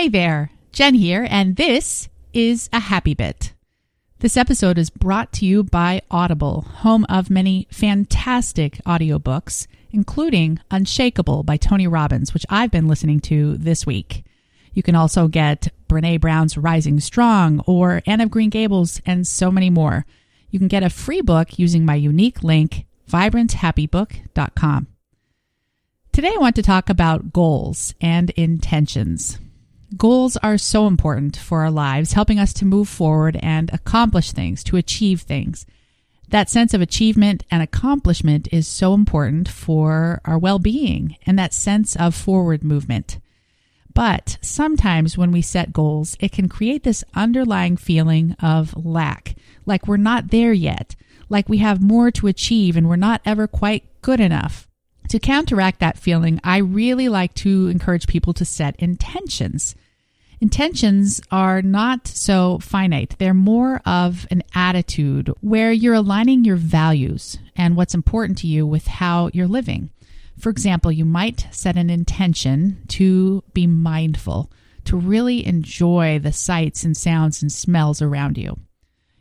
Hey there, Jen here, and this is a happy bit. This episode is brought to you by Audible, home of many fantastic audiobooks, including Unshakeable by Tony Robbins, which I've been listening to this week. You can also get Brene Brown's Rising Strong or Anne of Green Gables and so many more. You can get a free book using my unique link, vibranthappybook.com. Today I want to talk about goals and intentions. Goals are so important for our lives, helping us to move forward and accomplish things, to achieve things. That sense of achievement and accomplishment is so important for our well being and that sense of forward movement. But sometimes when we set goals, it can create this underlying feeling of lack, like we're not there yet, like we have more to achieve and we're not ever quite good enough. To counteract that feeling, I really like to encourage people to set intentions. Intentions are not so finite. They're more of an attitude where you're aligning your values and what's important to you with how you're living. For example, you might set an intention to be mindful, to really enjoy the sights and sounds and smells around you.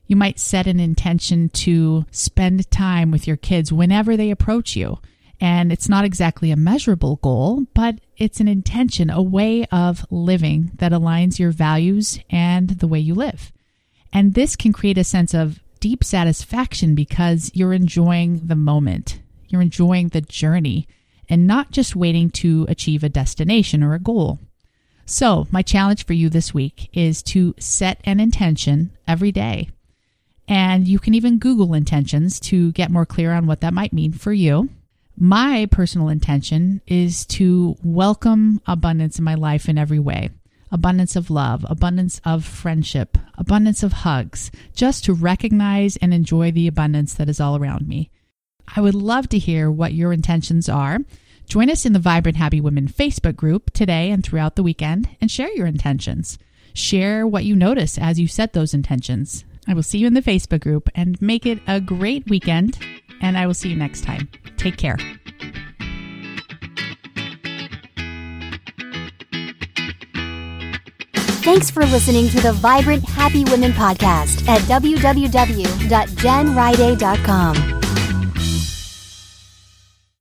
You might set an intention to spend time with your kids whenever they approach you and it's not exactly a measurable goal, but it's an intention, a way of living that aligns your values and the way you live. And this can create a sense of deep satisfaction because you're enjoying the moment. You're enjoying the journey and not just waiting to achieve a destination or a goal. So, my challenge for you this week is to set an intention every day. And you can even Google intentions to get more clear on what that might mean for you. My personal intention is to welcome abundance in my life in every way abundance of love, abundance of friendship, abundance of hugs, just to recognize and enjoy the abundance that is all around me. I would love to hear what your intentions are. Join us in the Vibrant Happy Women Facebook group today and throughout the weekend and share your intentions. Share what you notice as you set those intentions. I will see you in the Facebook group and make it a great weekend and I will see you next time. Take care. Thanks for listening to the Vibrant Happy Women podcast at www.jenriday.com.